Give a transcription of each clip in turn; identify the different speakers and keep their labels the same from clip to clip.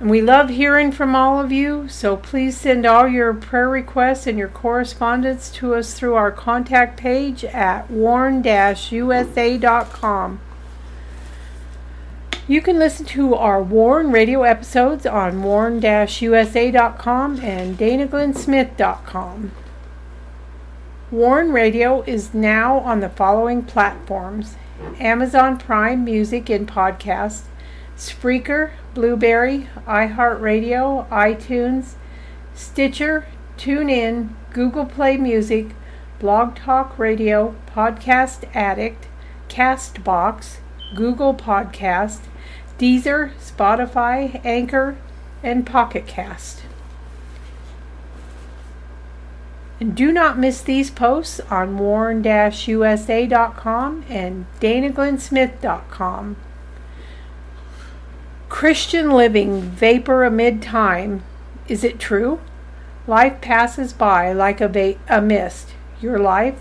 Speaker 1: And we love hearing from all of you, so please send all your prayer requests and your correspondence to us through our contact page at warn-usa.com. You can listen to our Warn radio episodes on warn-usa.com and danaglennsmith.com. Warn Radio is now on the following platforms Amazon Prime Music and Podcast, Spreaker, Blubrry, iHeartRadio, iTunes, Stitcher, TuneIn, Google Play Music, Blog Talk Radio, Podcast Addict, Castbox, Google Podcast, Deezer, Spotify, Anchor, and Pocket Cast. And do not miss these posts on warn-usa.com and danaglennsmith.com. Christian living vapor amid time. Is it true? Life passes by like a, va- a mist. Your life,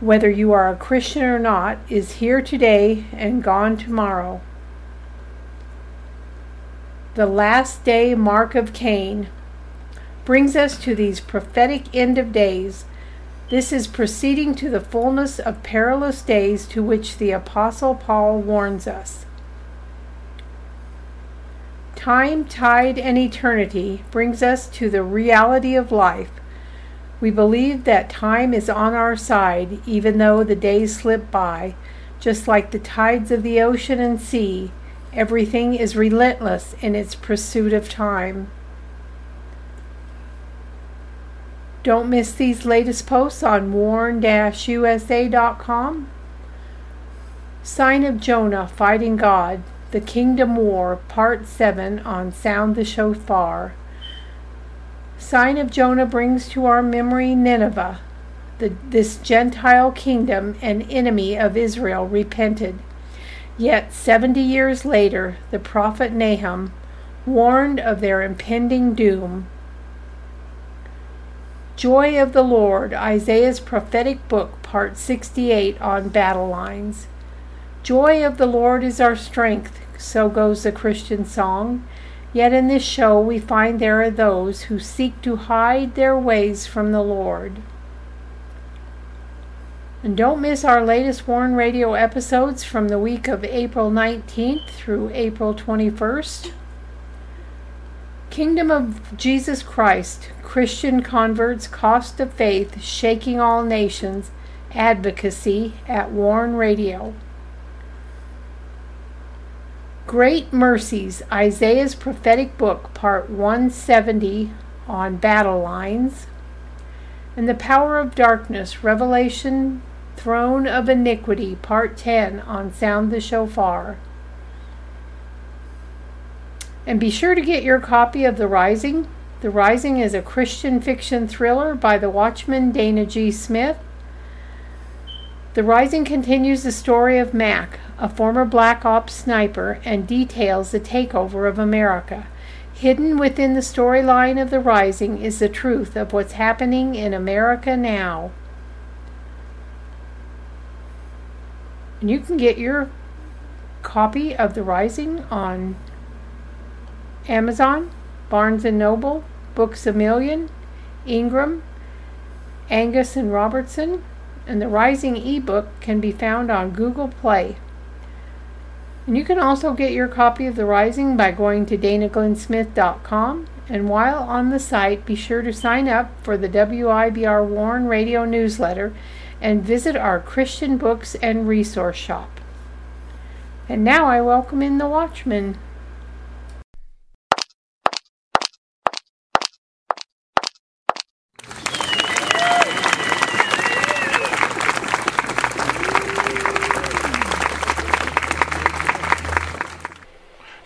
Speaker 1: whether you are a Christian or not, is here today and gone tomorrow. The last day mark of Cain brings us to these prophetic end of days. This is proceeding to the fullness of perilous days to which the Apostle Paul warns us. Time, tide, and eternity brings us to the reality of life. We believe that time is on our side, even though the days slip by. Just like the tides of the ocean and sea, everything is relentless in its pursuit of time. Don't miss these latest posts on warn-usa.com. Sign of Jonah Fighting God the Kingdom War, Part 7 on Sound the Shofar. Sign of Jonah brings to our memory Nineveh. The, this Gentile kingdom and enemy of Israel repented. Yet, 70 years later, the prophet Nahum warned of their impending doom. Joy of the Lord, Isaiah's prophetic book, Part 68 on battle lines. Joy of the Lord is our strength, so goes the Christian song. Yet in this show we find there are those who seek to hide their ways from the Lord. And don't miss our latest Warn Radio episodes from the week of April 19th through April 21st. Kingdom of Jesus Christ, Christian converts, cost of faith, shaking all nations, advocacy at Warn Radio. Great Mercies, Isaiah's prophetic book, part 170 on battle lines, and The Power of Darkness, Revelation, Throne of Iniquity, part 10 on Sound the Shofar. And be sure to get your copy of The Rising. The Rising is a Christian fiction thriller by the Watchman Dana G. Smith. The Rising continues the story of Mac, a former Black Ops sniper, and details the takeover of America. Hidden within the storyline of The Rising is the truth of what's happening in America now. And you can get your copy of The Rising on Amazon, Barnes & Noble, Books A Million, Ingram, Angus and Robertson, and the Rising ebook can be found on Google Play. And you can also get your copy of The Rising by going to danaglennsmith.com. And while on the site, be sure to sign up for the WIBR Warn Radio newsletter and visit our Christian books and resource shop. And now I welcome in the Watchman.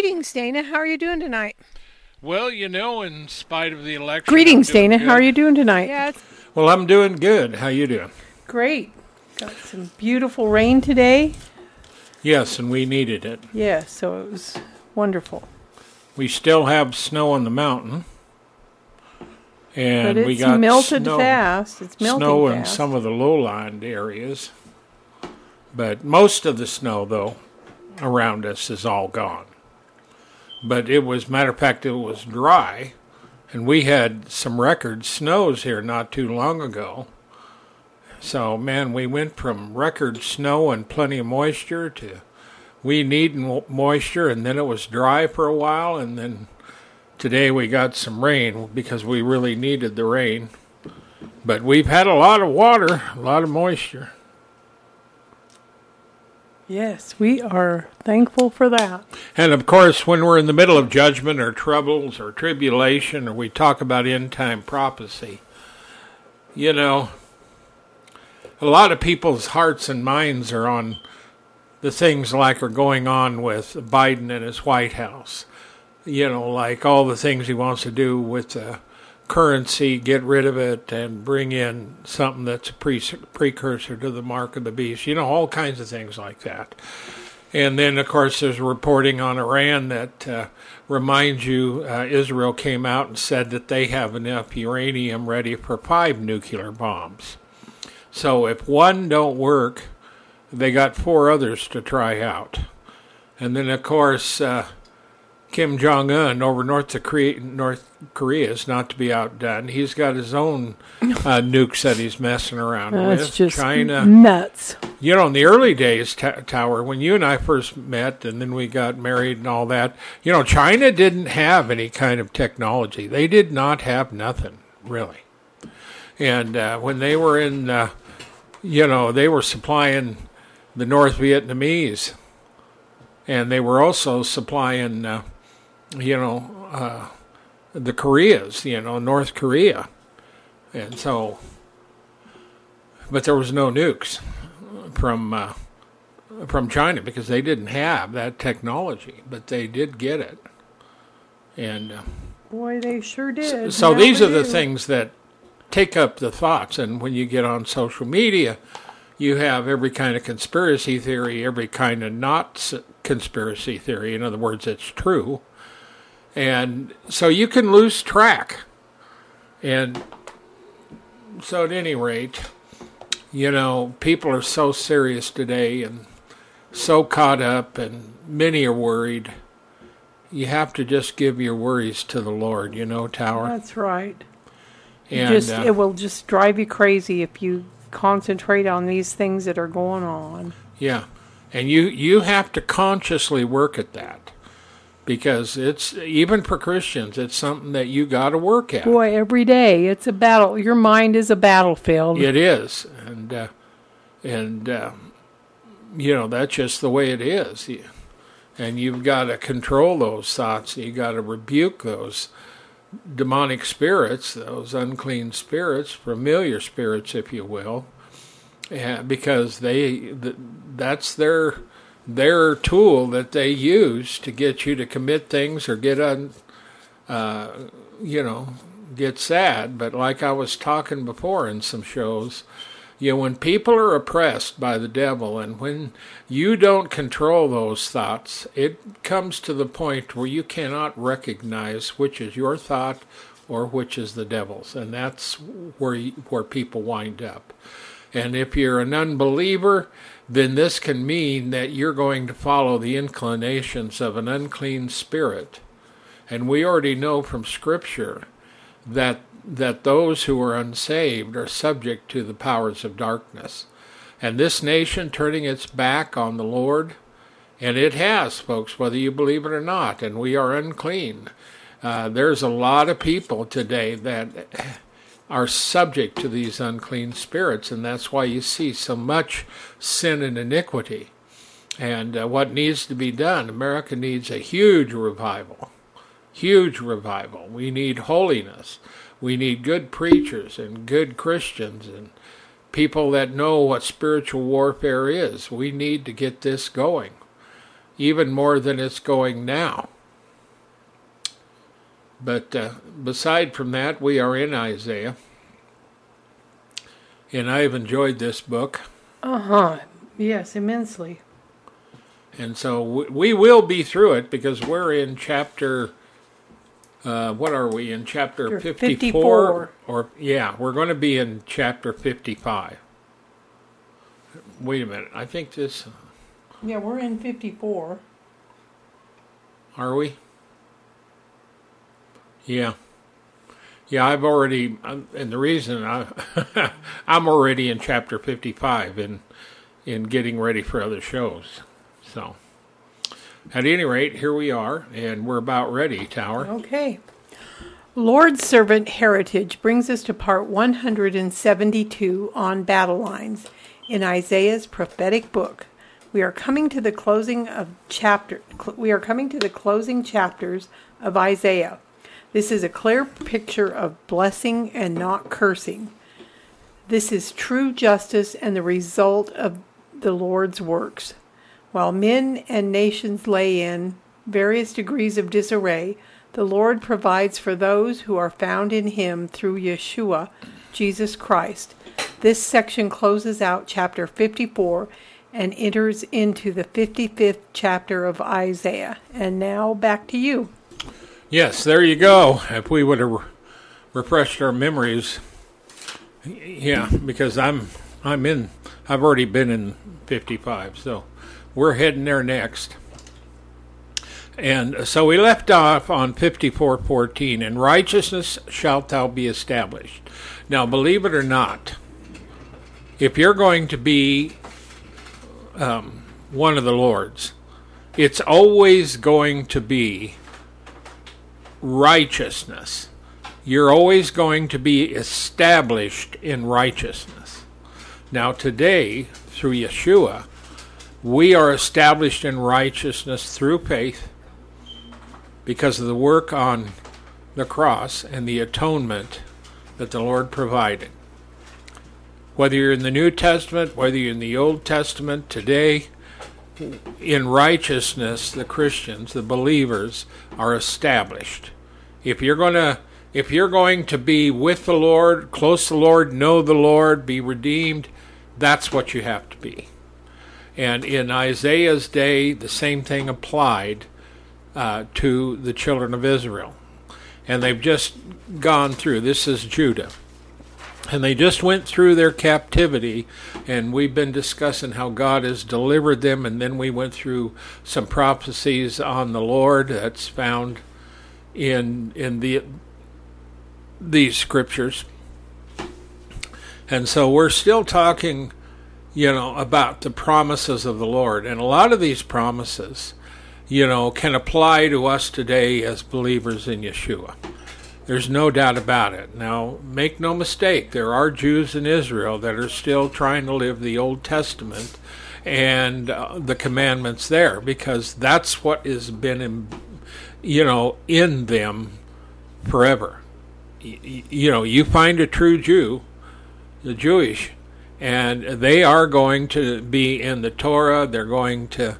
Speaker 1: Greetings, Dana. How are you doing tonight?
Speaker 2: Well, you know, in spite of the election.
Speaker 1: Greetings,
Speaker 2: I'm doing
Speaker 1: Dana. How are you doing tonight? Yeah,
Speaker 3: Well, I'm doing good. How you doing?
Speaker 1: great. Got some beautiful rain today.
Speaker 3: Yes, and we needed it.
Speaker 1: Yeah, so it was wonderful.
Speaker 3: We still have snow on the mountain, and
Speaker 1: but
Speaker 3: we
Speaker 1: it's
Speaker 3: got
Speaker 1: melted
Speaker 3: snow,
Speaker 1: fast. It's melting
Speaker 3: snow in some of the low-lying areas. But most of the snow, though, around us is all gone. But it was, matter of fact, it was dry, and we had some record snows here not too long ago. So, man, we went from record snow and plenty of moisture to we need moisture, and then it was dry for a while, and then today we got some rain because we really needed the rain. But we've had a lot of water, a lot of moisture.
Speaker 1: Yes, we are thankful for that.
Speaker 3: And of course, when we're in the middle of judgment or troubles or tribulation, or we talk about end time prophecy, you know, a lot of people's hearts and minds are on the things like are going on with Biden and his White House. You know, like all the things he wants to do with the currency, get rid of it, and bring in something that's a pre- precursor to the mark of the beast. You know, all kinds of things like that. And then, of course, there's reporting on Iran that uh, reminds you uh, Israel came out and said that they have enough uranium ready for five nuclear bombs. So if one don't work, they got four others to try out. And then, of course, uh, Kim Jong Un over North Korea, North Korea is not to be outdone. He's got his own uh, nukes that he's messing around
Speaker 1: That's
Speaker 3: with.
Speaker 1: just
Speaker 3: China,
Speaker 1: nuts.
Speaker 3: you know, in the early days, T- Tower, when you and I first met and then we got married and all that, you know, China didn't have any kind of technology. They did not have nothing, really. And uh, when they were in, uh, you know, they were supplying the North Vietnamese and they were also supplying, uh, you know, uh, the Koreas, you know, North Korea. And so, but there was no nukes from uh, from China because they didn't have that technology, but they did get it. And uh,
Speaker 1: Boy, they sure did.
Speaker 3: so
Speaker 1: Now
Speaker 3: these are the
Speaker 1: do.
Speaker 3: things that take up the thoughts. And when you get on social media, you have every kind of conspiracy theory, every kind of not conspiracy theory. In other words, it's true. And so you can lose track. And so, at any rate, you know, people are so serious today and so caught up, and many are worried. You have to just give your worries to the Lord, you know, Tower.
Speaker 1: That's right.
Speaker 3: And
Speaker 1: just
Speaker 3: uh,
Speaker 1: it will just drive you crazy if you concentrate on these things that are going on.
Speaker 3: yeah, and you you have to consciously work at that because it's even for Christians, it's something that you got to work at.
Speaker 1: Boy, every day it's a battle. Your mind is a battlefield.
Speaker 3: It is, and uh, and uh, you know that's just the way it is. And you've got to control those thoughts. You got to rebuke those demonic spirits, those unclean spirits, familiar spirits, if you will, because they th- that's their their tool that they use to get you to commit things or get un, uh, you know, get sad. But like I was talking before in some shows, you know, when people are oppressed by the devil and when you don't control those thoughts, it comes to the point where you cannot recognize which is your thought or which is the devil's. And that's where, where people wind up. And if you're an unbeliever, then this can mean that you're going to follow the inclinations of an unclean spirit. And we already know from Scripture that that those who are unsaved are subject to the powers of darkness. And this nation turning its back on the Lord, and it has, folks, whether you believe it or not, and we are unclean. Uh, there's a lot of people today that are subject to these unclean spirits, and that's why you see so much sin and iniquity. And uh, what needs to be done, America needs a huge revival. Huge revival. We need holiness. We need good preachers and good Christians and people that know what spiritual warfare is. We need to get this going, even more than it's going now. But uh, beside from that, we are in Isaiah. And I've enjoyed this book.
Speaker 1: Uh huh. Yes, immensely.
Speaker 3: And so we will be through it because we're in chapter. Uh, what are we in chapter 54?
Speaker 1: 54.
Speaker 3: Or yeah, we're going to be in chapter 55. Wait a minute. I think this.
Speaker 1: Yeah, we're in 54.
Speaker 3: Are we? Yeah. Yeah, I've already, and the reason I, I'm already in chapter 55 in, in getting ready for other shows. So, at any rate, here we are, and we're about ready, Tower.
Speaker 1: Okay. Lord's Servant Heritage brings us to part 172 on battle lines in Isaiah's prophetic book. We are coming to the closing of chapter we are coming to the closing chapters of Isaiah. This is a clear picture of blessing and not cursing. This is true justice and the result of the Lord's works. While men and nations lay in various degrees of disarray, the Lord provides for those who are found in Him through Yeshua, Jesus Christ. This section closes out chapter 54 and enters into the 55th chapter of Isaiah. And now back to you.
Speaker 3: Yes, there you go. If we would have re- refreshed our memories, yeah, because I'm I'm in. I've already been in 55, so we're heading there next. And so we left off on 54:14, and righteousness shalt thou be established. Now, believe it or not, if you're going to be um, one of the Lord's, it's always going to be righteousness. You're always going to be established in righteousness. Now, today, through Yeshua, we are established in righteousness through faith because of the work on the cross and the atonement that the Lord provided. Whether you're in the New Testament, whether you're in the Old Testament, today, in righteousness, the Christians, the believers, are established. If you're going to if you're going to be with the Lord, close to the Lord, know the Lord, be redeemed, that's what you have to be. And in Isaiah's day, the same thing applied uh, to the children of Israel. And they've just gone through, this is Judah. And they just went through their captivity, and we've been discussing how God has delivered them, and then we went through some prophecies on the Lord that's found in in the these scriptures. And so we're still talking, you know, about the promises of the Lord. And a lot of these promises, you know, can apply to us today as believers in Yeshua. There's no doubt about it. Now, make no mistake, there are Jews in Israel that are still trying to live the Old Testament and uh, the commandments there because that's what has been, in, you know, in them forever. Y- you know, you find a true Jew, the Jewish, and they are going to be in the Torah. They're going to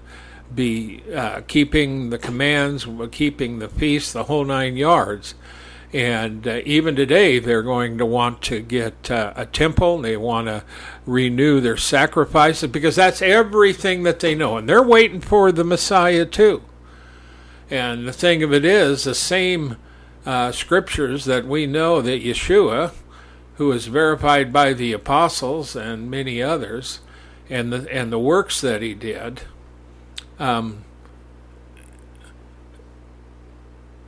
Speaker 3: be uh, keeping the commands, keeping the feasts, the whole nine yards. And uh, even today, they're going to want to get uh, a temple. They want to renew their sacrifices because that's everything that they know. And they're waiting for the Messiah too. And the thing of it is, the same uh, scriptures that we know that Yeshua, who was verified by the apostles and many others, and the and the works that he did, um,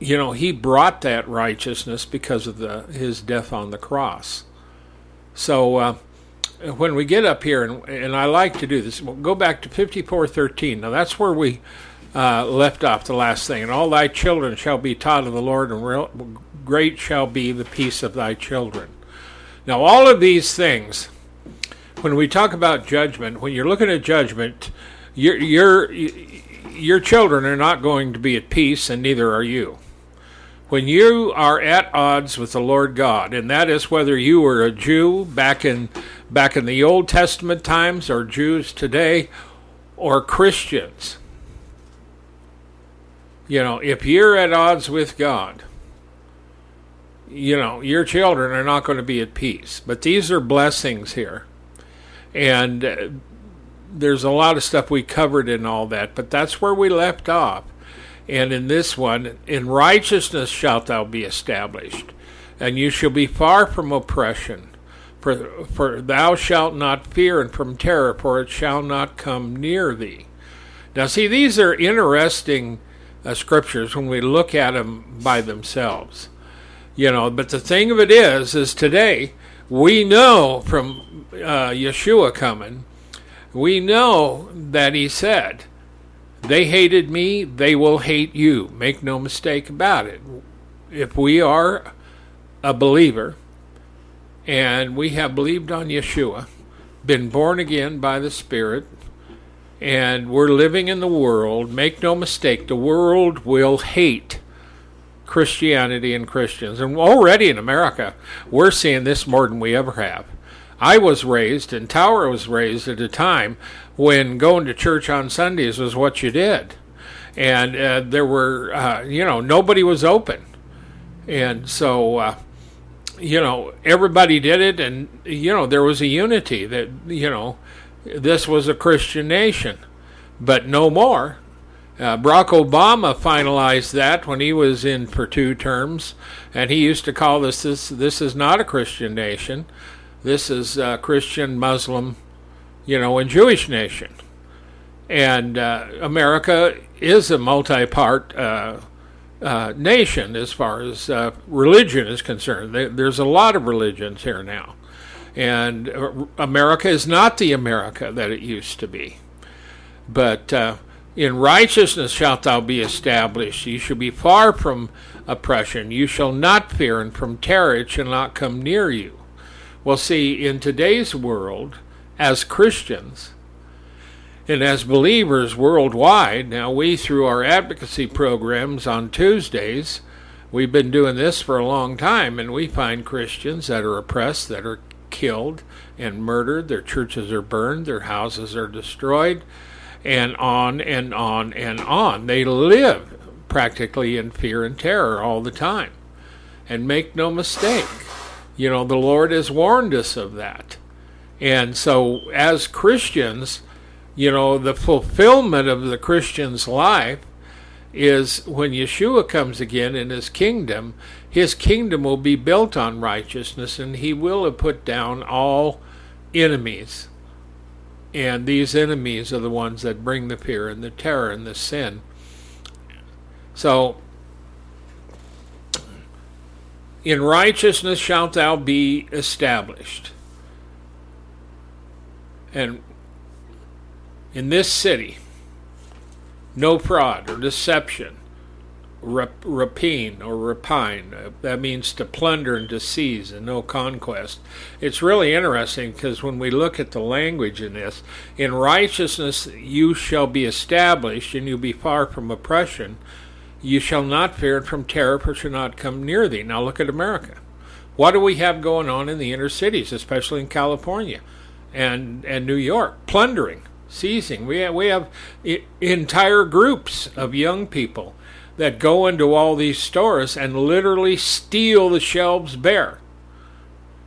Speaker 3: you know, he brought that righteousness because of the his death on the cross. So uh, when we get up here, and, and I like to do this, we'll go back to 54:13. Now that's where we uh, left off the last thing. And all thy children shall be taught of the Lord, and real, great shall be the peace of thy children. Now, all of these things, when we talk about judgment, when you're looking at judgment, your your your children are not going to be at peace, and neither are you. When you are at odds with the Lord God, and that is whether you were a Jew back in back in the Old Testament times, or Jews today, or Christians, you know, if you're at odds with God, you know, your children are not going to be at peace. But these are blessings here. And uh, there's a lot of stuff we covered in all that, but that's where we left off. And in this one, in righteousness shalt thou be established, and you shall be far from oppression. For, for thou shalt not fear, and from terror, for it shall not come near thee. Now, see, these are interesting uh, scriptures when we look at them by themselves. You know, but the thing of it is, is today we know from uh, Yeshua coming, we know that he said, they hated me, they will hate you. Make no mistake about it. If we are a believer and we have believed on Yeshua, been born again by the Spirit, and we're living in the world, make no mistake, the world will hate Christianity and Christians. And already in America, we're seeing this more than we ever have. I was raised, and Tower was raised at a time when going to church on Sundays was what you did. And uh, there were, uh, you know, nobody was open. And so, uh, you know, everybody did it, and, you know, there was a unity that, you know, this was a Christian nation, but no more. Uh, Barack Obama finalized that when he was in for two terms, and he used to call this this, this is not a Christian nation, this is a Christian, Muslim, you know, and Jewish nation. And uh, America is a multi-part uh, uh nation as far as uh, religion is concerned. There's a lot of religions here now. And America is not the America that it used to be. But in righteousness shalt thou be established. You shall be far from oppression. You shall not fear, and from terror it shall not come near you. Well, see, in today's world, as Christians, and as believers worldwide, now we, through our advocacy programs on Tuesdays, we've been doing this for a long time, and we find Christians that are oppressed, that are killed and murdered, their churches are burned, their houses are destroyed, and on and on and on. They live practically in fear and terror all the time. And make no mistake, you know, the Lord has warned us of that. And so, as Christians, you know, the fulfillment of the Christian's life is when Yeshua comes again in his kingdom, his kingdom will be built on righteousness, and he will have put down all enemies. And these enemies are the ones that bring the fear and the terror and the sin. So, in righteousness shalt thou be established. And in this city, no fraud or deception, rap- rapine or rapine. Uh, that means to plunder and to seize and no conquest. It's really interesting because when we look at the language in this, in righteousness you shall be established and you be far from oppression. You shall not fear from terror, for shall not come near thee. Now look at America. What do we have going on in the inner cities, especially in California and, and New York? Plundering, seizing. We have, we have entire groups of young people that go into all these stores and literally steal the shelves bare.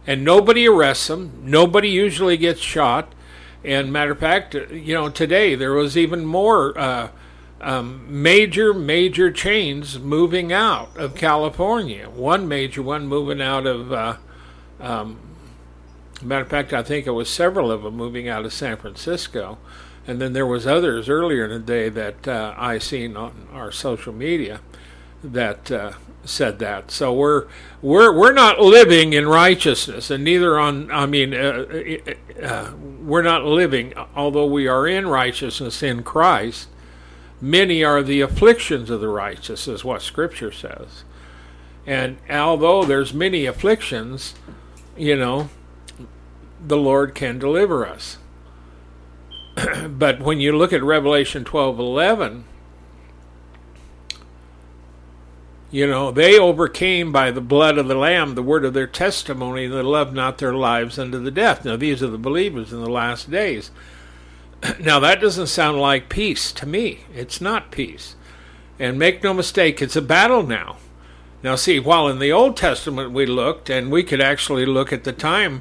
Speaker 3: And nobody arrests them. Nobody usually gets shot. And matter of fact, you know, today there was even more uh, um, major, major chains moving out of California. One major one moving out of, uh, um, matter of fact, I think it was several of them moving out of San Francisco and then there was others earlier in the day that uh, I seen on our social media that uh, said that. So we're we're we're not living in righteousness, and neither on. I mean, uh, uh, uh we're not living, although we are in righteousness in Christ. many are the afflictions of the righteous, is what Scripture says. And although there's many afflictions, you know, the Lord can deliver us. but when you look at Revelation 12:11, you know, they overcame by the blood of the lamb the word of their testimony and they loved not their lives unto the death. Now these are the believers in the last days. now that doesn't sound like peace to me. It's not peace. And make no mistake, it's a battle now. Now, see, while in the Old Testament we looked, and we could actually look at the time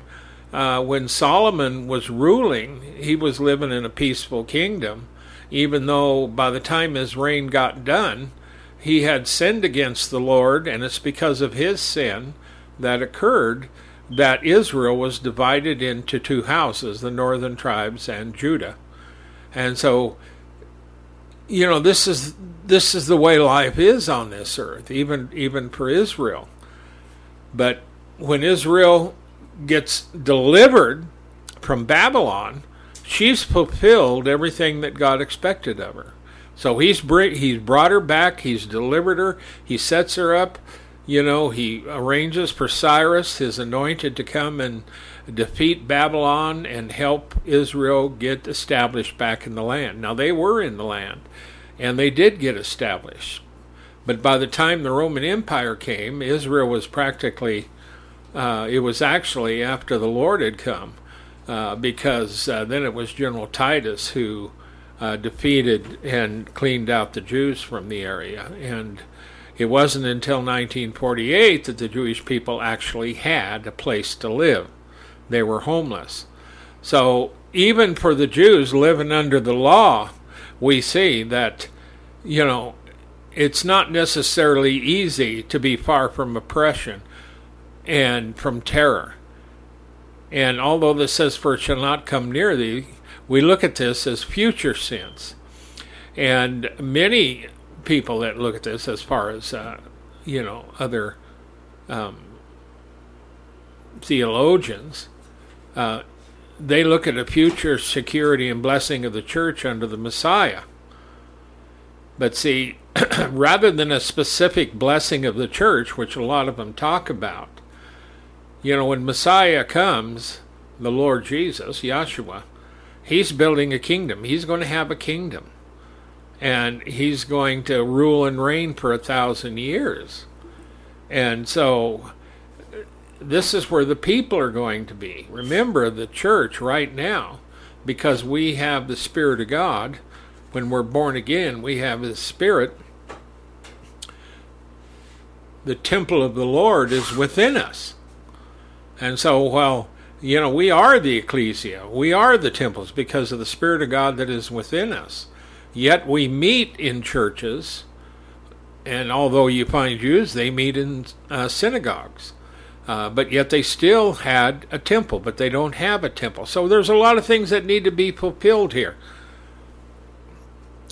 Speaker 3: uh, when Solomon was ruling, he was living in a peaceful kingdom, even though by the time his reign got done, he had sinned against the Lord, and it's because of his sin that occurred that Israel was divided into two houses, the northern tribes and Judah. And so you know this is this is the way life is on this earth even even for Israel but when Israel gets delivered from Babylon she's fulfilled everything that God expected of her so he's he's brought her back he's delivered her he sets her up you know he arranges for Cyrus his anointed to come and defeat Babylon and help Israel get established back in the land. Now, they were in the land and they did get established. But by the time the Roman Empire came, Israel was practically, uh, it was actually after the Lord had come, uh, because uh, then it was General Titus who uh, defeated and cleaned out the Jews from the area. And it wasn't until 1948 that the Jewish people actually had a place to live they were homeless. So even for the Jews living under the law, we see that, you know, it's not necessarily easy to be far from oppression and from terror. And although this says, For it shall not come near thee, we look at this as future sins. And many people that look at this as far as, uh, you know, other um, theologians uh, they look at a future security and blessing of the church under the Messiah. But see, rather than a specific blessing of the church, which a lot of them talk about, you know, when Messiah comes, the Lord Jesus, Yahshua, he's building a kingdom. He's going to have a kingdom. And he's going to rule and reign for a thousand years. And so this is where the people are going to be. Remember, the church right now, because we have the Spirit of God, when we're born again, we have His Spirit. The temple of the Lord is within us. And so, well, you know, we are the ecclesia, we are the temples because of the Spirit of God that is within us. Yet we meet in churches, and although you find Jews, they meet in uh, synagogues. Uh, but yet they still had a temple, but they don't have a temple. So there's a lot of things that need to be fulfilled here.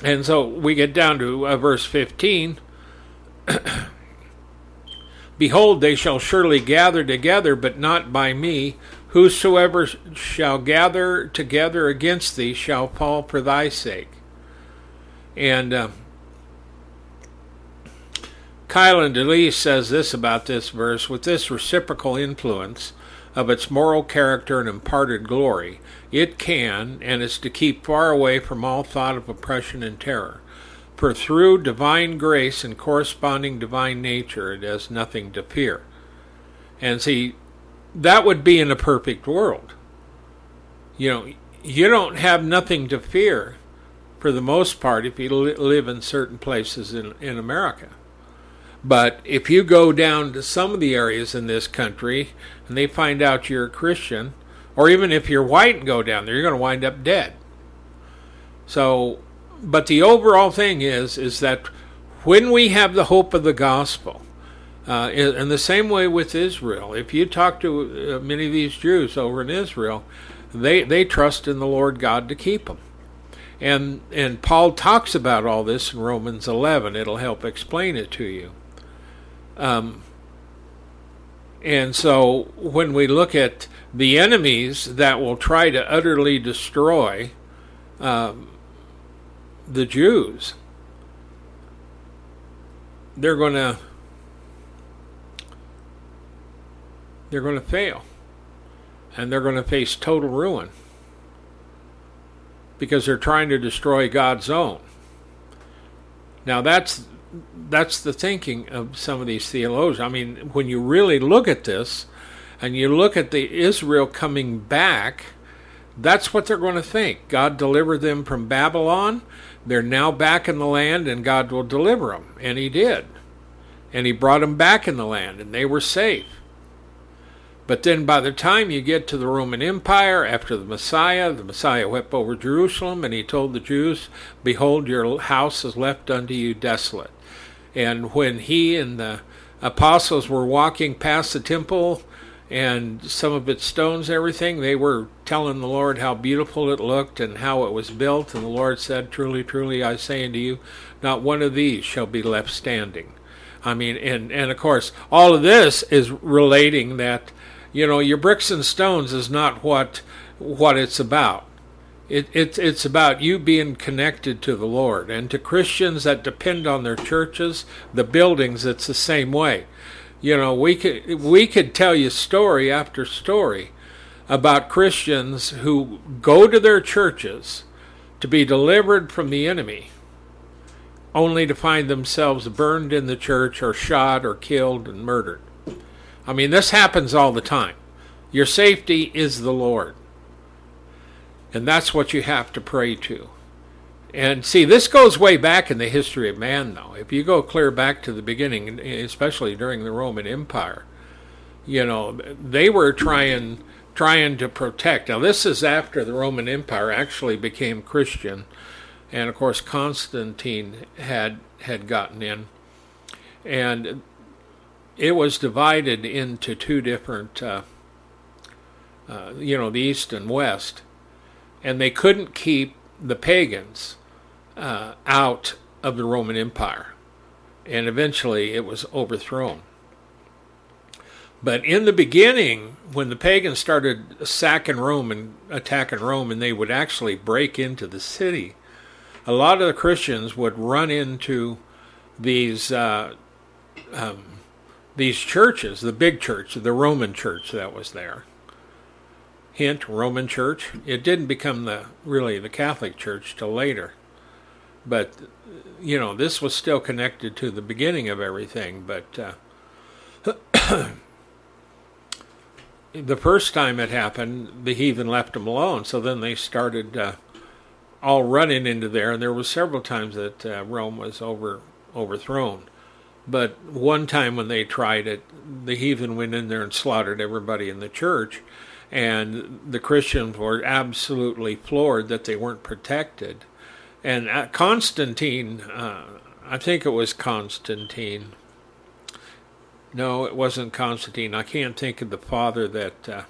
Speaker 3: And so we get down to uh, verse 15. Behold, they shall surely gather together, but not by me. Whosoever shall gather together against thee shall fall for thy sake. And uh, says this about this verse with this reciprocal influence of its moral character and imparted glory, it can and is to keep far away from all thought of oppression and terror. For through divine grace and corresponding divine nature, it has nothing to fear. And see, that would be in a perfect world. You know, you don't have nothing to fear for the most part if you live in certain places in, in America. But if you go down to some of the areas in this country and they find out you're a Christian, or even if you're white and go down there, you're going to wind up dead. So, but the overall thing is, is that when we have the hope of the gospel, uh, in the same way with Israel, if you talk to uh, many of these Jews over in Israel, they they trust in the Lord God to keep them. And and Paul talks about all this in Romans 11. It'll help explain it to you. Um, and so when we look at the enemies that will try to utterly destroy um, the Jews, they're going to they're going to fail and they're going to face total ruin because they're trying to destroy God's own. Now that's that's the thinking of some of these theologians. I mean, when you really look at this and you look at the Israel coming back, that's what they're going to think. God delivered them from Babylon. They're now back in the land and God will deliver them. And he did. And he brought them back in the land and they were safe. But then by the time you get to the Roman Empire, after the Messiah, the Messiah wept over Jerusalem and he told the Jews, Behold, your house is left unto you desolate. And when he and the apostles were walking past the temple and some of its stones, everything, they were telling the Lord how beautiful it looked and how it was built. And the Lord said, Truly, truly, I say unto you, not one of these shall be left standing. I mean, and, and of course, all of this is relating that you know, your bricks and stones is not what what it's about. It, it, it's about you being connected to the Lord. And to Christians that depend on their churches, the buildings, it's the same way. You know, we could, we could tell you story after story about Christians who go to their churches to be delivered from the enemy, only to find themselves burned in the church or shot or killed and murdered. I mean, this happens all the time. Your safety is the Lord. And that's what you have to pray to. And see, this goes way back in the history of man, though. If you go clear back to the beginning, especially during the Roman Empire, you know, they were trying trying to protect. Now, this is after the Roman Empire actually became Christian, and of course Constantine had had gotten in, and it was divided into two different, uh, uh, you know, the East and West, and they couldn't keep the pagans uh, out of the Roman Empire, and eventually it was overthrown. But in the beginning, when the pagans started sacking Rome and attacking Rome, and they would actually break into the city, a lot of the Christians would run into these uh, um, these churches, the big church, the Roman church that was there. Hint, Roman church. It didn't become the really the Catholic church till later. But you know, this was still connected to the beginning of everything, but uh, the first time it happened, the heathen left them alone. So then they started uh, all running into there, and there were several times that uh, Rome was over overthrown. But one time when they tried it, the heathen went in there and slaughtered everybody in the church. And the Christians were absolutely floored that they weren't protected. And uh, Constantine, uh, I think it was Constantine. No, it wasn't Constantine. I can't think of the father that. Uh,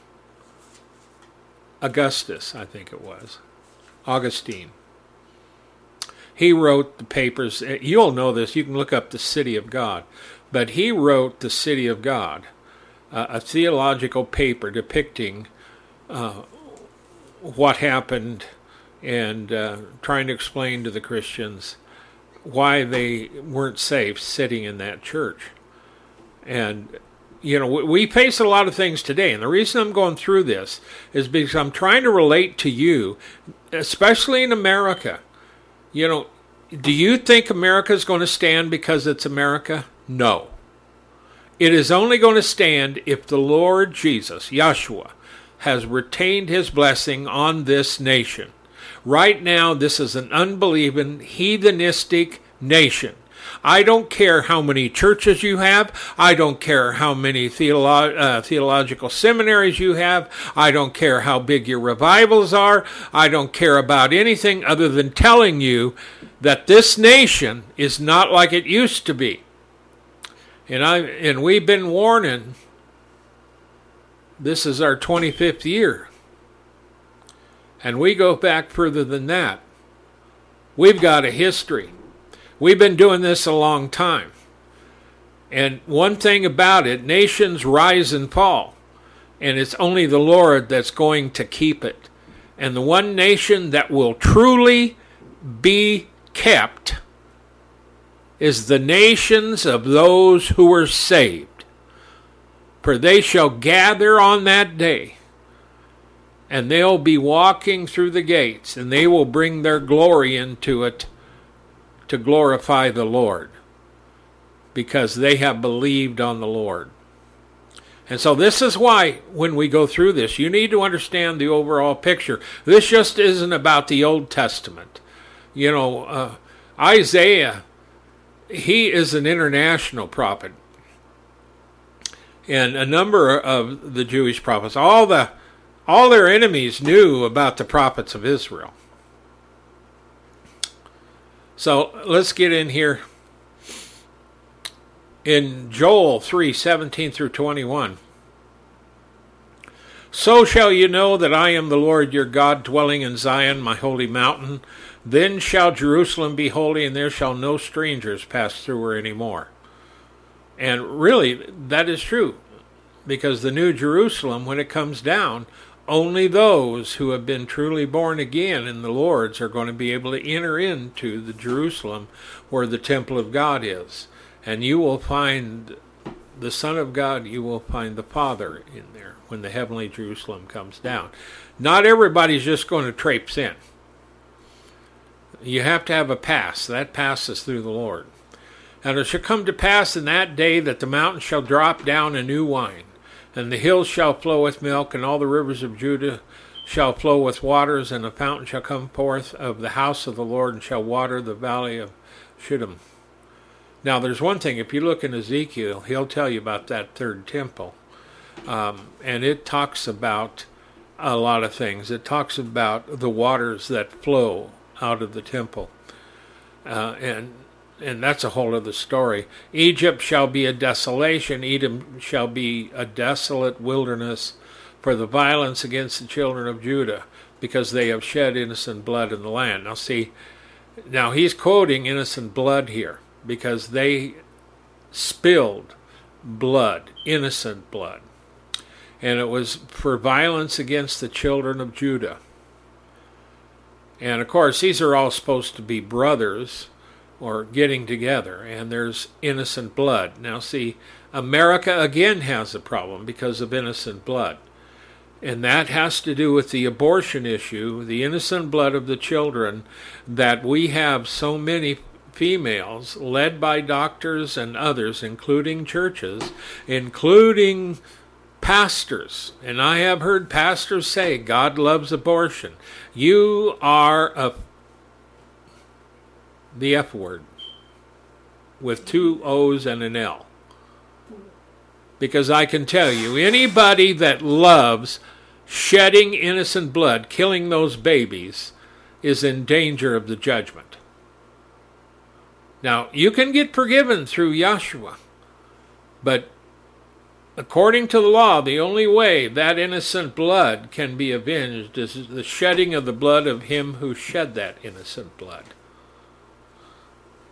Speaker 3: Augustus, I think it was. Augustine he wrote the papers. Eh, you'll know this. You can look up the City of God. But he wrote the City of God, uh, a theological paper depicting uh, what happened and uh, trying to explain to the Christians why they weren't safe sitting in that church. And you know, we face a lot of things today. And the reason I'm going through this is because I'm trying to relate to you, especially in America. You know, do you think America is going to stand because it's America? No. It is only going to stand if the Lord Jesus, Yeshua, has retained his blessing on this nation. Right now, this is an unbelieving, heathenistic nation. I don't care how many churches you have. I don't care how many theolo- uh, theological seminaries you have. I don't care how big your revivals are. I don't care about anything other than telling you that this nation is not like it used to be. And I and we've been warning this is our 25th year. And we go back further than that. We've got a history. We've been doing this a long time. And one thing about it, nations rise and fall. And it's only the Lord that's going to keep it. And the one nation that will truly be kept is the nations of those who were saved. For they shall gather on that day, and they'll be walking through the gates, and they will bring their glory into it to glorify the Lord, because they have believed on the Lord. And so, this is why, when we go through this, you need to understand the overall picture. This just isn't about the Old Testament. You know, uh, Isaiah, he is an international prophet. And a number of the Jewish prophets, all the all their enemies knew about the prophets of Israel. So let's get in here in Joel 3 17 through 21. So shall you know that I am the Lord your God, dwelling in Zion, my holy mountain. Then shall Jerusalem be holy, and there shall no strangers pass through her any more. And really, that is true, because the new Jerusalem, when it comes down, only those who have been truly born again in the Lord's are going to be able to enter into the Jerusalem where the temple of God is and you will find the Son of God, you will find the Father in there when the heavenly Jerusalem comes down. Not everybody's just going to traipse in. You have to have a pass. That passes through the Lord. And it shall come to pass in that day that the mountains shall drop down a new wine, and the hills shall flow with milk, and all the rivers of Judah shall flow with waters, and a fountain shall come forth of the house of the Lord, and shall water the valley of Shittim. Now, there's one thing, if you look in Ezekiel, he'll tell you about that third temple. Um, and it talks about a lot of things. It talks about the waters that flow out of the temple. Uh, and and that's a whole other story. Egypt shall be a desolation, Edom shall be a desolate wilderness for the violence against the children of Judah, because they have shed innocent blood in the land. Now, see, now he's quoting innocent blood here because they spilled blood, innocent blood. And it was for violence against the children of Judah. And of course, these are all supposed to be brothers or getting together, and there's innocent blood. Now, see, America again has a problem because of innocent blood. And that has to do with the abortion issue, the innocent blood of the children, that we have so many females, led by doctors and others, including churches, including pastors. And I have heard pastors say, God loves abortion. You are a, the F word with two O's and an L. Because I can tell you, anybody that loves shedding innocent blood, killing those babies, is in danger of the judgment. Now, you can get forgiven through Yahshua, but according to the law, the only way that innocent blood can be avenged is the shedding of the blood of him who shed that innocent blood.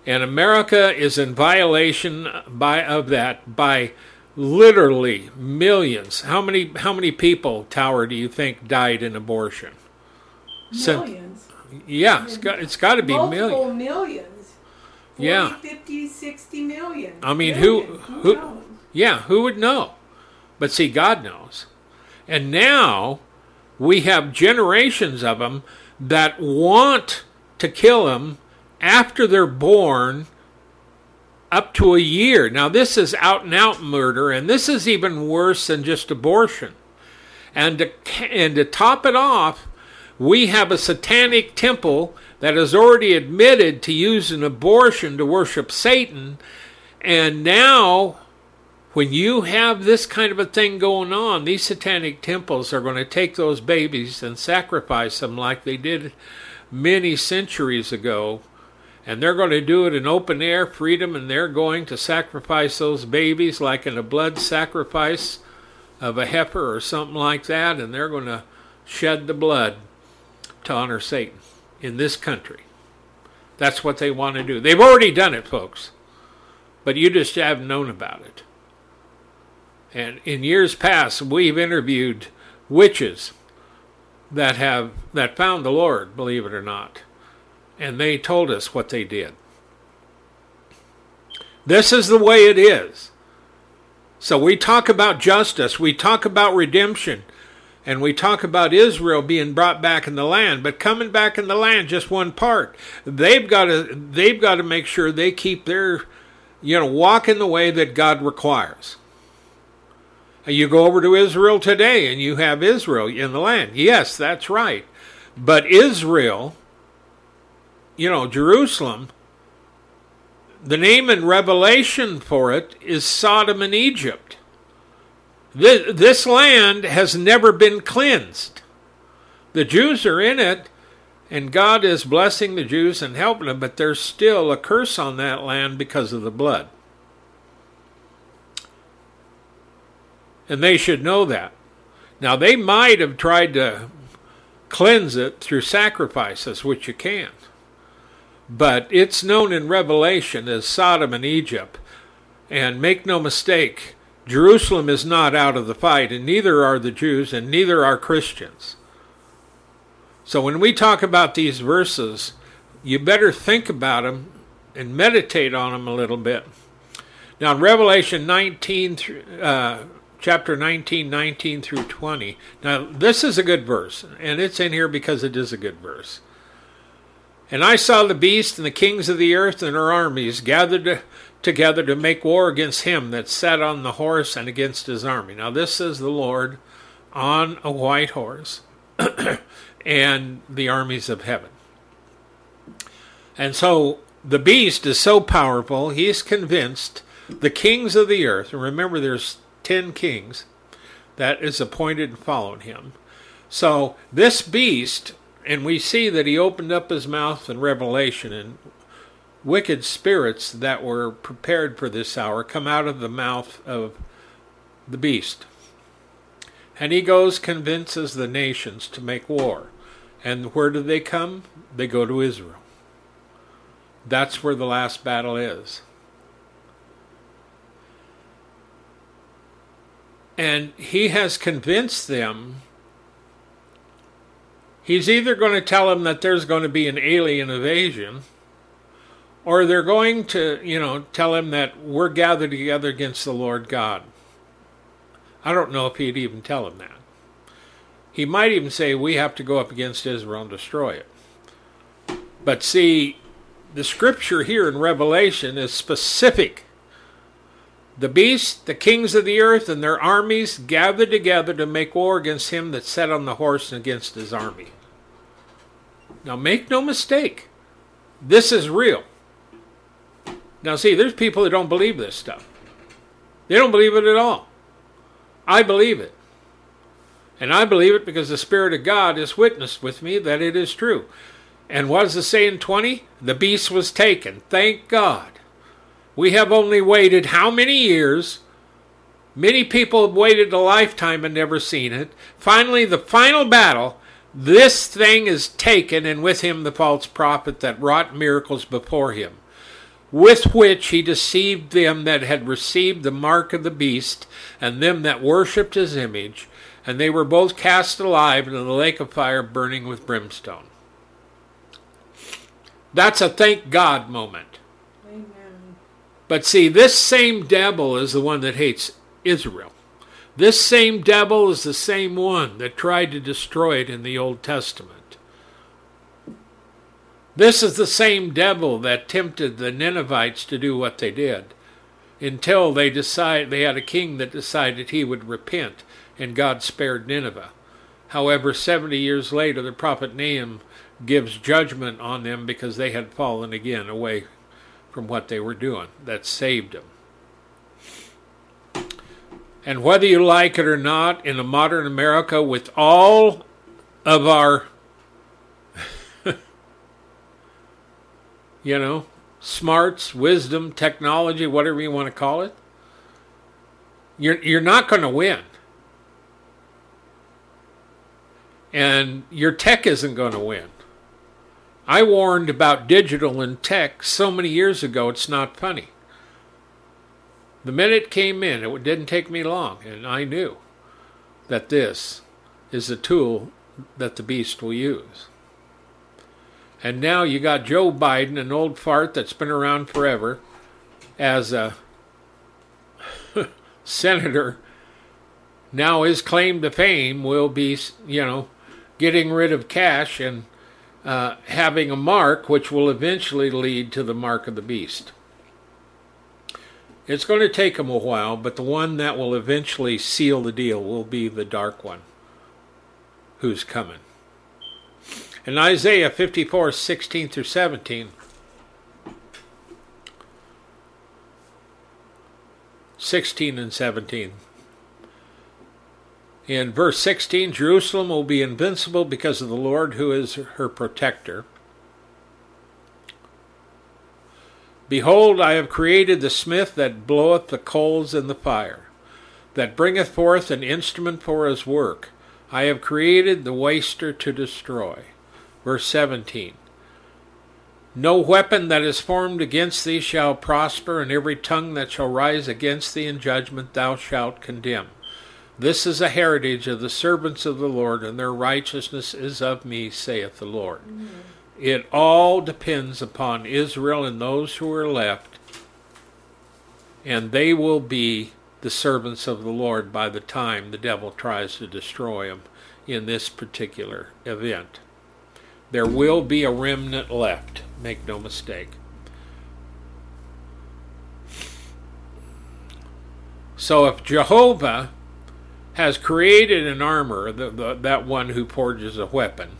Speaker 3: And America is in violation by of that by literally millions. How many how many people, Tower, do you think died in abortion?
Speaker 4: Millions.
Speaker 3: yeah, it's got it's got to be
Speaker 4: Multiple
Speaker 3: millions.
Speaker 4: millions. 40,
Speaker 3: Yeah.
Speaker 4: 50, 60 million.
Speaker 3: I mean,
Speaker 4: Million.
Speaker 3: who-
Speaker 4: Who,
Speaker 3: who-
Speaker 4: knows?
Speaker 3: Yeah, who would know? But see, God knows. And now we have generations of them that want to kill them after they're born up to a year. Now, this is out and out murder, and this is even worse than just abortion. And to, and to top it off, we have a satanic temple that has already admitted to use an abortion to worship Satan. And now, when you have this kind of a thing going on, these satanic temples are going to take those babies and sacrifice them like they did many centuries ago. And they're going to do it in open air freedom, and they're going to sacrifice those babies like in a blood sacrifice of a heifer or something like that, and they're going to shed the blood to honor Satan in this country. That's what they want to do. They've already done it, folks, but you just haven't known about it. And in years past, we've interviewed witches that have that found the Lord, believe it or not, and they told us what they did. This is the way it is. So we talk about justice, we talk about redemption, and we talk about Israel being brought back in the land, but coming back in the land just one part. They've got to they've got to make sure they keep their you know walk in the way that God requires. You go over to Israel today and you have Israel in the land. Yes, that's right. But Israel, you know, Jerusalem, the name in Revelation for it is Sodom and Egypt. This, this land has never been cleansed. The Jews are in it, and God is blessing the Jews and helping them, but there's still a curse on that land because of the blood. And they should know that. Now, they might have tried to cleanse it through sacrifices, which you can. But it's known in Revelation as Sodom and Egypt. And make no mistake, Jerusalem is not out of the fight, and neither are the Jews, and neither are Christians. So when we talk about these verses, you better think about them and meditate on them a little bit. Now, in Revelation 19, uh, chapter 19, 19 through 20. Now, this is a good verse, and it's in here because it is a good verse. And I saw the beast and the kings of the earth and their armies gathered together to make war against him that sat on the horse and against his army. Now, this is the Lord on a white horse and the armies of heaven. And so the beast is so powerful, he's convinced the kings of the earth, and remember there's ten kings that is appointed and followed him. So this beast, and we see that he opened up his mouth in Revelation, and wicked spirits that were prepared for this hour come out of the mouth of the beast. And he goes, convinces the nations to make war. And where do they come? They go to Israel. That's where the last battle is. And he has convinced them. He's either going to tell him that there's going to be an alien invasion, or they're going to, you know, tell him that we're gathered together against the Lord God. I don't know if he'd even tell him that. He might even say we have to go up against Israel and destroy it. But see, the scripture here in Revelation is specific the beast, the kings of the earth, and their armies gathered together to make war against him that sat on the horse and against his army. Now, make no mistake, this is real. Now, see, there's people that don't believe this stuff. They don't believe it at all. I believe it. And I believe it because the Spirit of God has witnessed with me that it is true. And what does it say in 20? The beast was taken. Thank God. We have only waited how many years? Many people have waited a lifetime and never seen it. Finally, the final battle, this thing is taken, and with him the false prophet that wrought miracles before him, with which he deceived them that had received the mark of the beast, and them that worshipped his image, and they were both cast alive into the lake of fire burning with brimstone. That's a thank God moment. Amen. But see, this same devil is the one that hates Israel. This same devil is the same one that tried to destroy it in the Old Testament. This is the same devil that tempted the Ninevites to do what they did until they decide they had a king that decided he would repent and God spared Nineveh. However, 70 years later the prophet Nahum gives judgment on them because they had fallen again away from what they were doing. That saved them. And whether you like it or not, in a modern America, with all of our, you know, smarts, wisdom, technology, whatever you want to call it, you're, you're not going to win. And your tech isn't going to win. I warned about digital and tech so many years ago, it's not funny. The minute it came in, it didn't take me long, and I knew that this is the tool that the beast will use. And now you got Joe Biden, an old fart that's been around forever, as a senator, now his claim to fame will be, you know, getting rid of cash and uh, having a mark which will eventually lead to the mark of the beast. It's going to take him a while, but the one that will eventually seal the deal will be the dark one who's coming. In Isaiah 54 16 through 17, 16 and 17. In verse 16, Jerusalem will be invincible because of the Lord who is her protector. Behold, I have created the smith that bloweth the coals in the fire, that bringeth forth an instrument for his work. I have created the waster to destroy. Verse 17 No weapon that is formed against thee shall prosper, and every tongue that shall rise against thee in judgment thou shalt condemn. This is a heritage of the servants of the Lord, and their righteousness is of me, saith the Lord. Mm-hmm. It all depends upon Israel and those who are left, and they will be the servants of the Lord by the time the devil tries to destroy them in this particular event. There will be a remnant left, make no mistake. So if Jehovah has created an armor, the, the, that one who forges a weapon,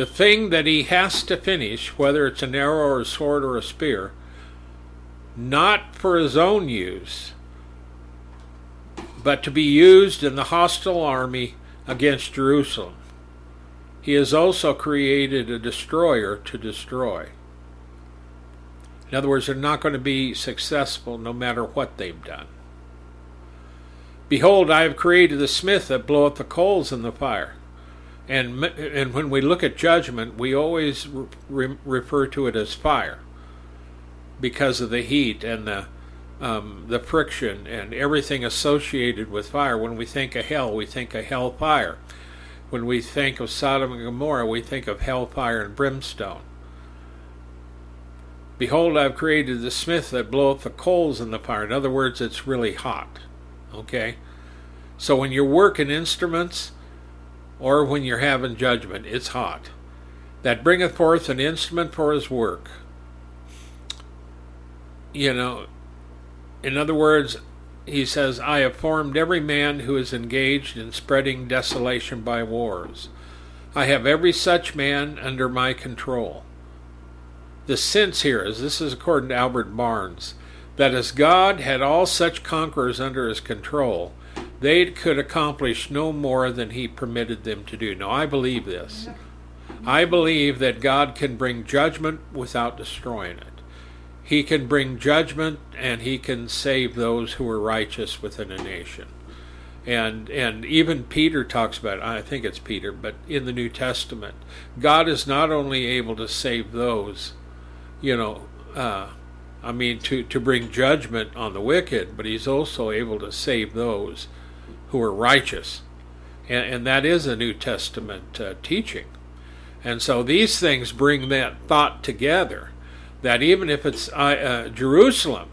Speaker 3: the thing that he has to finish, whether it's an arrow or a sword or a spear, not for his own use, but to be used in the hostile army against Jerusalem. He has also created a destroyer to destroy. In other words, they're not going to be successful no matter what they've done. Behold, I have created the smith that bloweth the coals in the fire. And, and when we look at judgment, we always re- refer to it as fire because of the heat and the um, the friction and everything associated with fire. When we think of hell, we think of hell fire. When we think of Sodom and Gomorrah, we think of hellfire and brimstone. Behold, I've created the smith that bloweth the coals in the fire. In other words, it's really hot. Okay? So when you're working instruments or when you're having judgment, it's hot. That bringeth forth an instrument for his work. You know, in other words, he says, I have formed every man who is engaged in spreading desolation by wars. I have every such man under my control. The sense here is this is according to Albert Barnes that as God had all such conquerors under his control, they could accomplish no more than he permitted them to do. Now, I believe this. I believe that God can bring judgment without destroying it. He can bring judgment and he can save those who are righteous within a nation. And and even Peter talks about it, I think it's Peter, but in the New Testament, God is not only able to save those, you know, uh, I mean to, to bring judgment on the wicked, but he's also able to save those who are righteous. And, and that is a New Testament uh, teaching. And so these things bring that thought together that even if it's uh, uh, Jerusalem,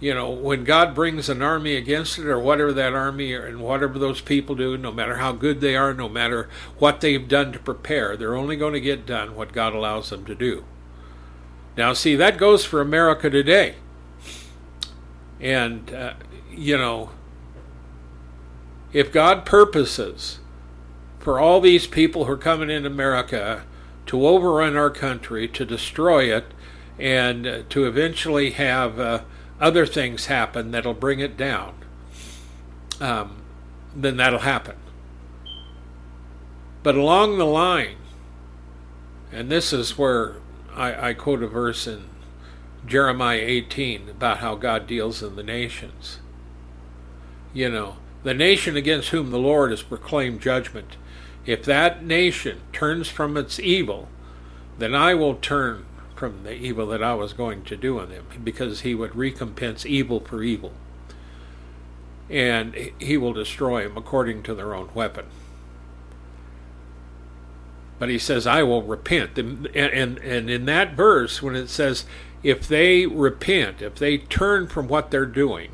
Speaker 3: you know, when God brings an army against it, or whatever that army and whatever those people do, no matter how good they are, no matter what they've done to prepare, they're only going to get done what God allows them to do. Now, see, that goes for America today. And, uh, you know, if God purposes for all these people who are coming in America to overrun our country, to destroy it, and to eventually have uh, other things happen that'll bring it down, um, then that'll happen. But along the line, and this is where I, I quote a verse in Jeremiah 18 about how God deals in the nations. You know, the nation against whom the Lord has proclaimed judgment, if that nation turns from its evil, then I will turn from the evil that I was going to do on them, because he would recompense evil for evil. And he will destroy them according to their own weapon. But he says, I will repent. And, and, and in that verse, when it says, if they repent, if they turn from what they're doing,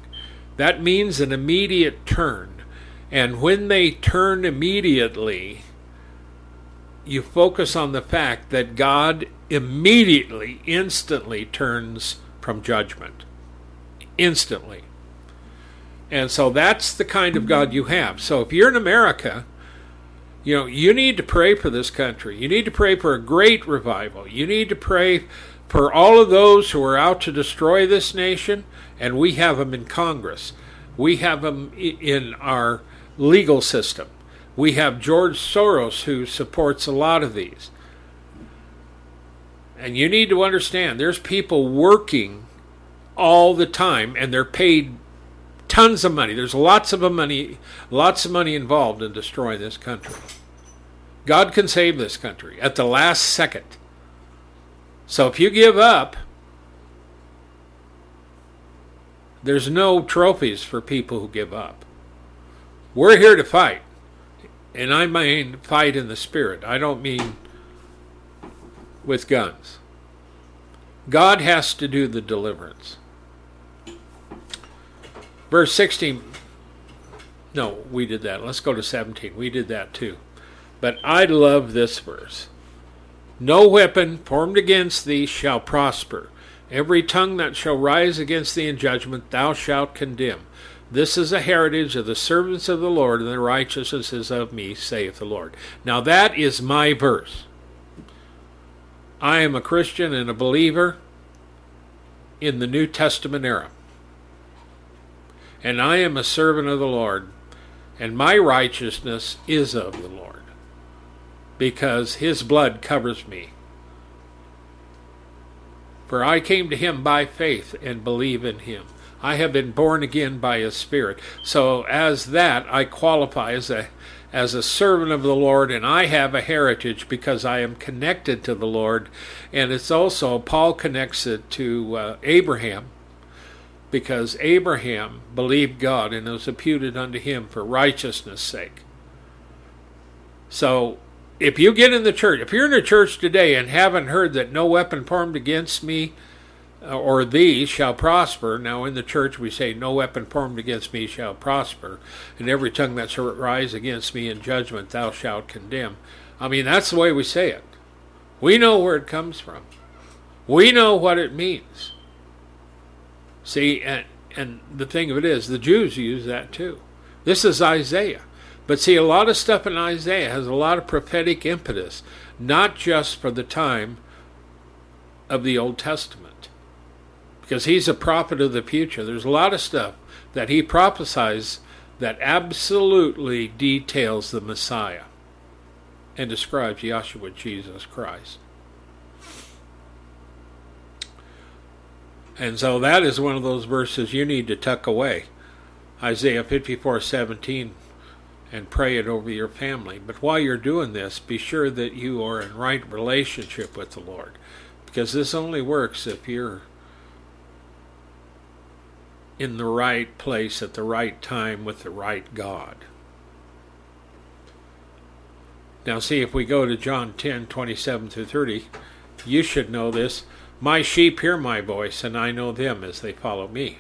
Speaker 3: that means an immediate turn. And when they turn immediately, you focus on the fact that God immediately, instantly turns from judgment. Instantly. And so that's the kind of God you have. So if you're in America, you know, you need to pray for this country. You need to pray for a great revival. You need to pray for all of those who are out to destroy this nation, and we have them in Congress. We have them in our legal system. We have George Soros who supports a lot of these. And you need to understand there's people working all the time and they're paid tons of money. There's lots of money lots of money involved in destroying this country. God can save this country at the last second. So if you give up, there's no trophies for people who give up. We're here to fight. And I mean fight in the spirit. I don't mean with guns. God has to do the deliverance. Verse 16. No, we did that. Let's go to 17. We did that too. But I love this verse. No weapon formed against thee shall prosper. Every tongue that shall rise against thee in judgment thou shalt condemn. This is a heritage of the servants of the Lord, and the righteousness is of me, saith the Lord. Now that is my verse. I am a Christian and a believer in the New Testament era. And I am a servant of the Lord, and my righteousness is of the Lord, because his blood covers me. For I came to him by faith and believe in him. I have been born again by his spirit. So as that I qualify as a as a servant of the Lord and I have a heritage because I am connected to the Lord and it's also Paul connects it to uh, Abraham because Abraham believed God and it was imputed unto him for righteousness sake. So if you get in the church, if you're in a church today and haven't heard that no weapon formed against me uh, or thee shall prosper. Now, in the church, we say, No weapon formed against me shall prosper, and every tongue that shall rise against me in judgment thou shalt condemn. I mean, that's the way we say it. We know where it comes from, we know what it means. See, and, and the thing of it is, the Jews use that too. This is Isaiah. But see, a lot of stuff in Isaiah has a lot of prophetic impetus, not just for the time of the Old Testament because he's a prophet of the future. There's a lot of stuff that he prophesies that absolutely details the Messiah and describes Yahshua Jesus Christ. And so that is one of those verses you need to tuck away. Isaiah 54:17 and pray it over your family. But while you're doing this, be sure that you are in right relationship with the Lord because this only works if you're in the right place at the right time with the right God. Now, see, if we go to John 10 27 through 30, you should know this. My sheep hear my voice, and I know them as they follow me.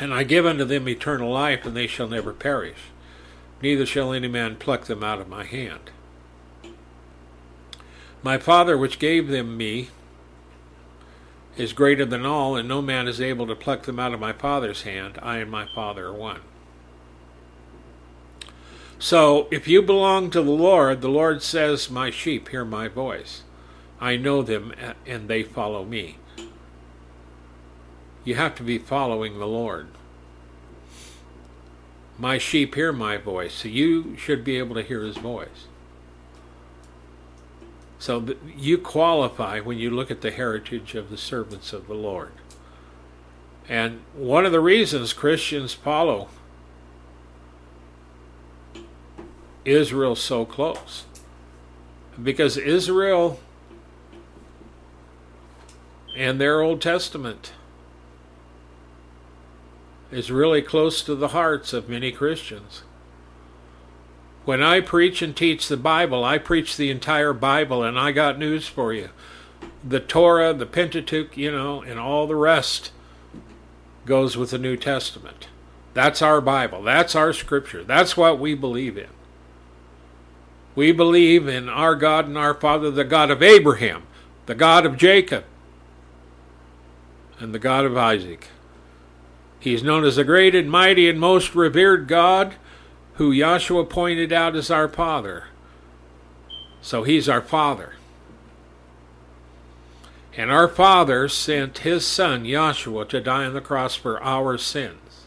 Speaker 3: And I give unto them eternal life, and they shall never perish, neither shall any man pluck them out of my hand. My Father, which gave them me, is greater than all, and no man is able to pluck them out of my Father's hand. I and my Father are one. So, if you belong to the Lord, the Lord says, My sheep hear my voice. I know them, and they follow me. You have to be following the Lord. My sheep hear my voice, so you should be able to hear his voice. So you qualify when you look at the heritage of the servants of the Lord. And one of the reasons Christians follow Israel so close, because Israel and their Old Testament is really close to the hearts of many Christians. When I preach and teach the Bible, I preach the entire Bible, and I got news for you. The Torah, the Pentateuch, you know, and all the rest goes with the New Testament. That's our Bible. That's our Scripture. That's what we believe in. We believe in our God and our Father, the God of Abraham, the God of Jacob, and the God of Isaac. He is known as the great and mighty and most revered God, who Yahshua pointed out as our Father. So he's our Father. And our Father sent his Son, Yahshua, to die on the cross for our sins.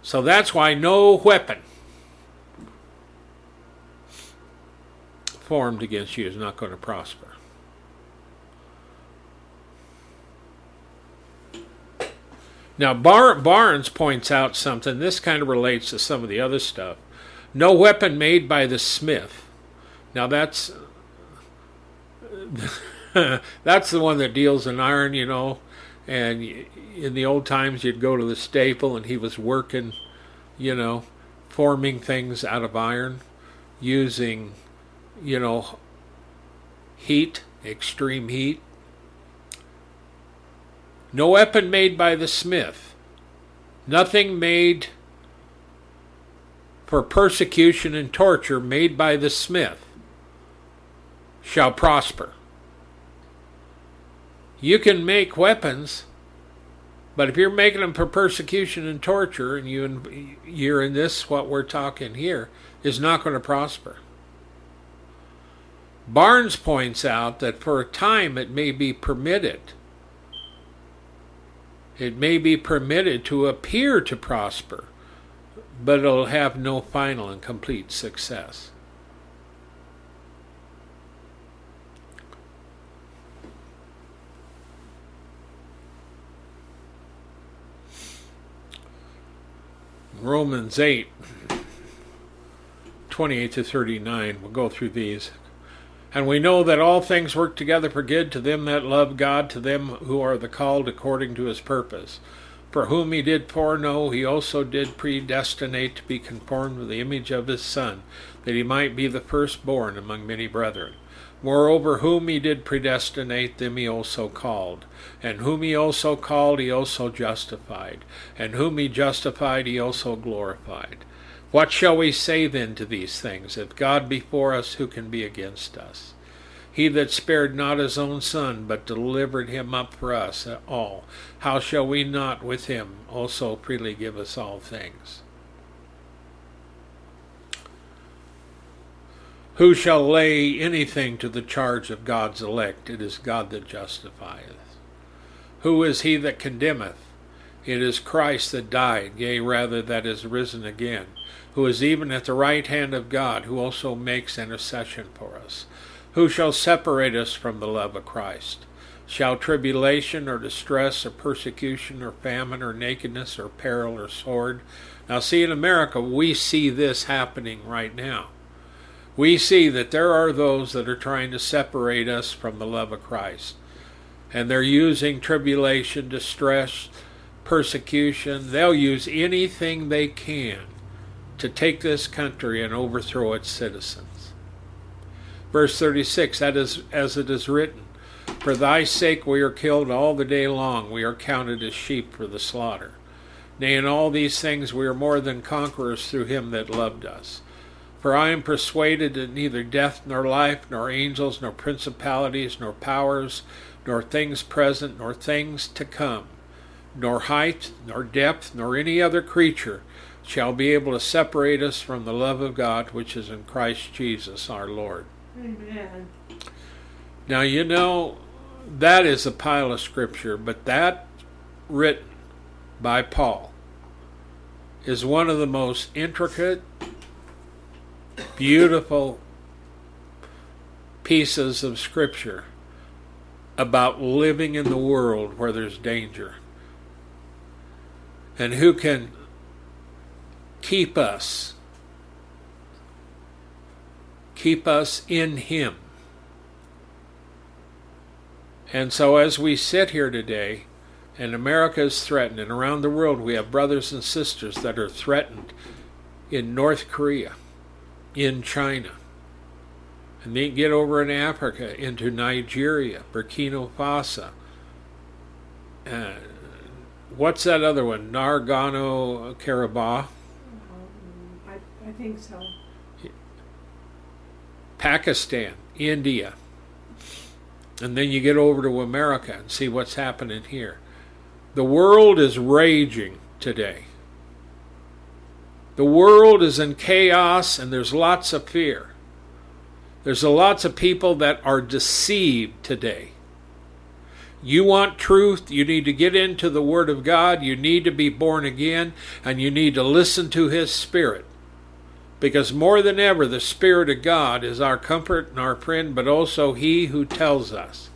Speaker 3: So that's why no weapon formed against you is not going to prosper. Now, Bar- Barnes points out something. This kind of relates to some of the other stuff. No weapon made by the smith. Now, that's that's the one that deals in iron, you know. And in the old times, you'd go to the staple, and he was working, you know, forming things out of iron using, you know, heat, extreme heat. No weapon made by the smith, nothing made for persecution and torture made by the smith shall prosper. You can make weapons, but if you're making them for persecution and torture, and you you're in this what we're talking here is not going to prosper. Barnes points out that for a time it may be permitted. It may be permitted to appear to prosper, but it'll have no final and complete success. Romans 8, 28 to 39. We'll go through these. And we know that all things work together for good to them that love God, to them who are the called according to his purpose. For whom he did foreknow, he also did predestinate to be conformed to the image of his Son, that he might be the firstborn among many brethren. Moreover, whom he did predestinate, them he also called. And whom he also called, he also justified. And whom he justified, he also glorified. What shall we say then to these things? If God be for us, who can be against us? He that spared not his own Son, but delivered him up for us all, how shall we not with him also freely give us all things? Who shall lay anything to the charge of God's elect? It is God that justifieth. Who is he that condemneth? It is Christ that died, yea, rather that is risen again, who is even at the right hand of God, who also makes intercession for us. Who shall separate us from the love of Christ? Shall tribulation or distress or persecution or famine or nakedness or peril or sword? Now, see, in America, we see this happening right now we see that there are those that are trying to separate us from the love of Christ. And they're using tribulation, distress, persecution. They'll use anything they can to take this country and overthrow its citizens. Verse 36 That is as it is written, For thy sake we are killed all the day long, we are counted as sheep for the slaughter. Nay, in all these things we are more than conquerors through him that loved us. For I am persuaded that neither death, nor life, nor angels, nor principalities, nor powers, nor things present, nor things to come, nor height, nor depth, nor any other creature shall be able to separate us from the love of God which is in Christ Jesus our Lord.
Speaker 4: Amen.
Speaker 3: Now, you know, that is a pile of scripture, but that written by Paul is one of the most intricate beautiful pieces of scripture about living in the world where there's danger and who can keep us keep us in him and so as we sit here today and America is threatened and around the world we have brothers and sisters that are threatened in North Korea, in China. And then get over in Africa into Nigeria, Burkina Faso. Uh, what's that other one? Nagorno Karabakh,
Speaker 1: I, think so.
Speaker 3: Pakistan, India. And then you get over to America and see what's happening here. The world is raging today. The world is in chaos and there's lots of fear. There's lots of people that are deceived today. You want truth, you need to get into the Word of God, you need to be born again, and you need to listen to His Spirit. Because more than ever, the Spirit of God is our comfort and our friend, but also He who tells us.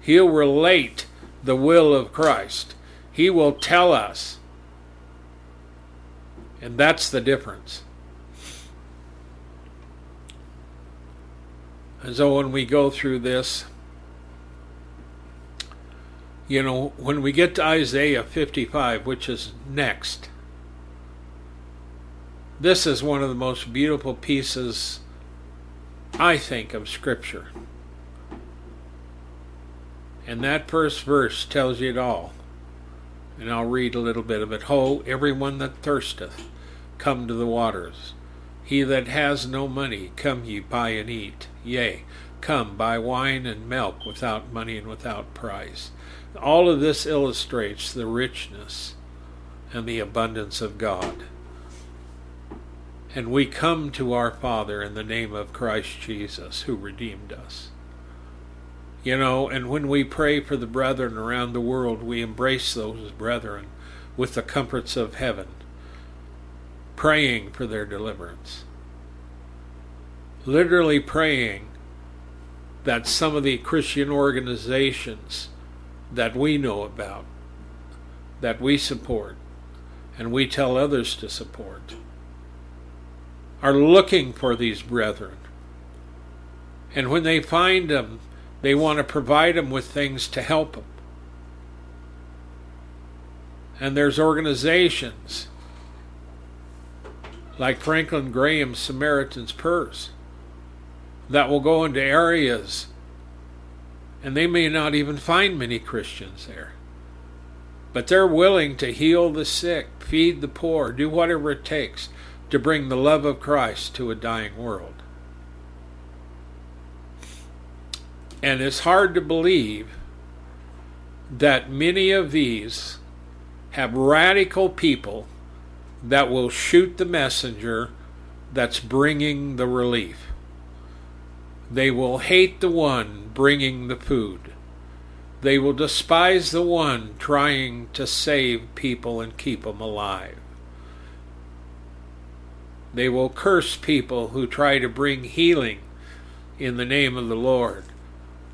Speaker 3: He'll relate the will of Christ, He will tell us. And that's the difference. And so when we go through this, you know, when we get to Isaiah 55, which is next, this is one of the most beautiful pieces, I think, of Scripture. And that first verse tells you it all. And I'll read a little bit of it. Ho, everyone that thirsteth, come to the waters. He that has no money, come ye buy and eat. Yea, come buy wine and milk without money and without price. All of this illustrates the richness and the abundance of God. And we come to our Father in the name of Christ Jesus, who redeemed us. You know, and when we pray for the brethren around the world, we embrace those brethren with the comforts of heaven, praying for their deliverance. Literally praying that some of the Christian organizations that we know about, that we support, and we tell others to support, are looking for these brethren. And when they find them, they want to provide them with things to help them. And there's organizations like Franklin Graham's Samaritan's Purse that will go into areas and they may not even find many Christians there. But they're willing to heal the sick, feed the poor, do whatever it takes to bring the love of Christ to a dying world. And it's hard to believe that many of these have radical people that will shoot the messenger that's bringing the relief. They will hate the one bringing the food. They will despise the one trying to save people and keep them alive. They will curse people who try to bring healing in the name of the Lord,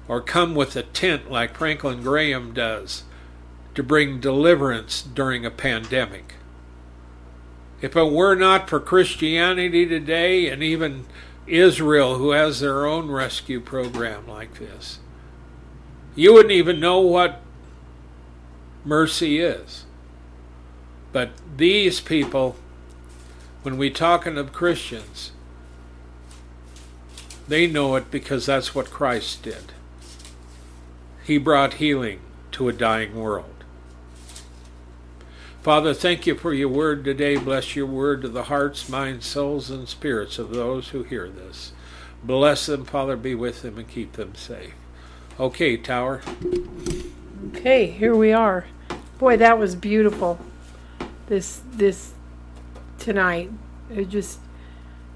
Speaker 3: or come with a tent like Franklin Graham does to bring deliverance during a pandemic. If it were not for Christianity today and even Israel, who has their own rescue program like this, you wouldn't even know what mercy is. But these people, when we talking of Christians, they know it because that's what Christ did. He brought healing to a dying world. Father, thank you for your word today. Bless your word to the hearts, minds, souls, and spirits of those who hear this. Bless them, Father, be with them and keep them safe. Okay, Tower.
Speaker 1: Okay, here we are. Boy, that was beautiful. This this tonight. It just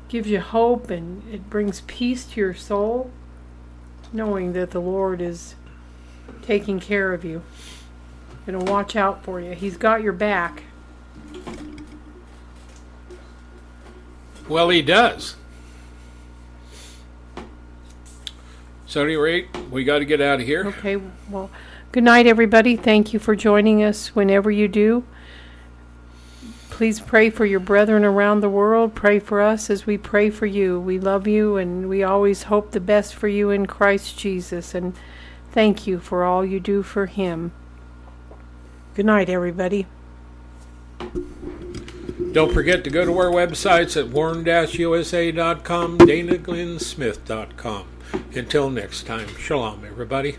Speaker 1: gives you hope and it brings peace to your soul knowing that the Lord is taking care of you. Gonna watch out for you. He's got your back.
Speaker 3: Well, he does. So, at any rate, we got to get out of here.
Speaker 1: Okay, well, good night, everybody. Thank you for joining us whenever you do. Please pray for your brethren around the world. Pray for us as we pray for you. We love you and we always hope the best for you in Christ Jesus. And thank you for all you do for Him. Good night, everybody.
Speaker 3: Don't forget to go to our websites at warn-usa.com, danaglennsmith.com. Until next time, shalom, everybody.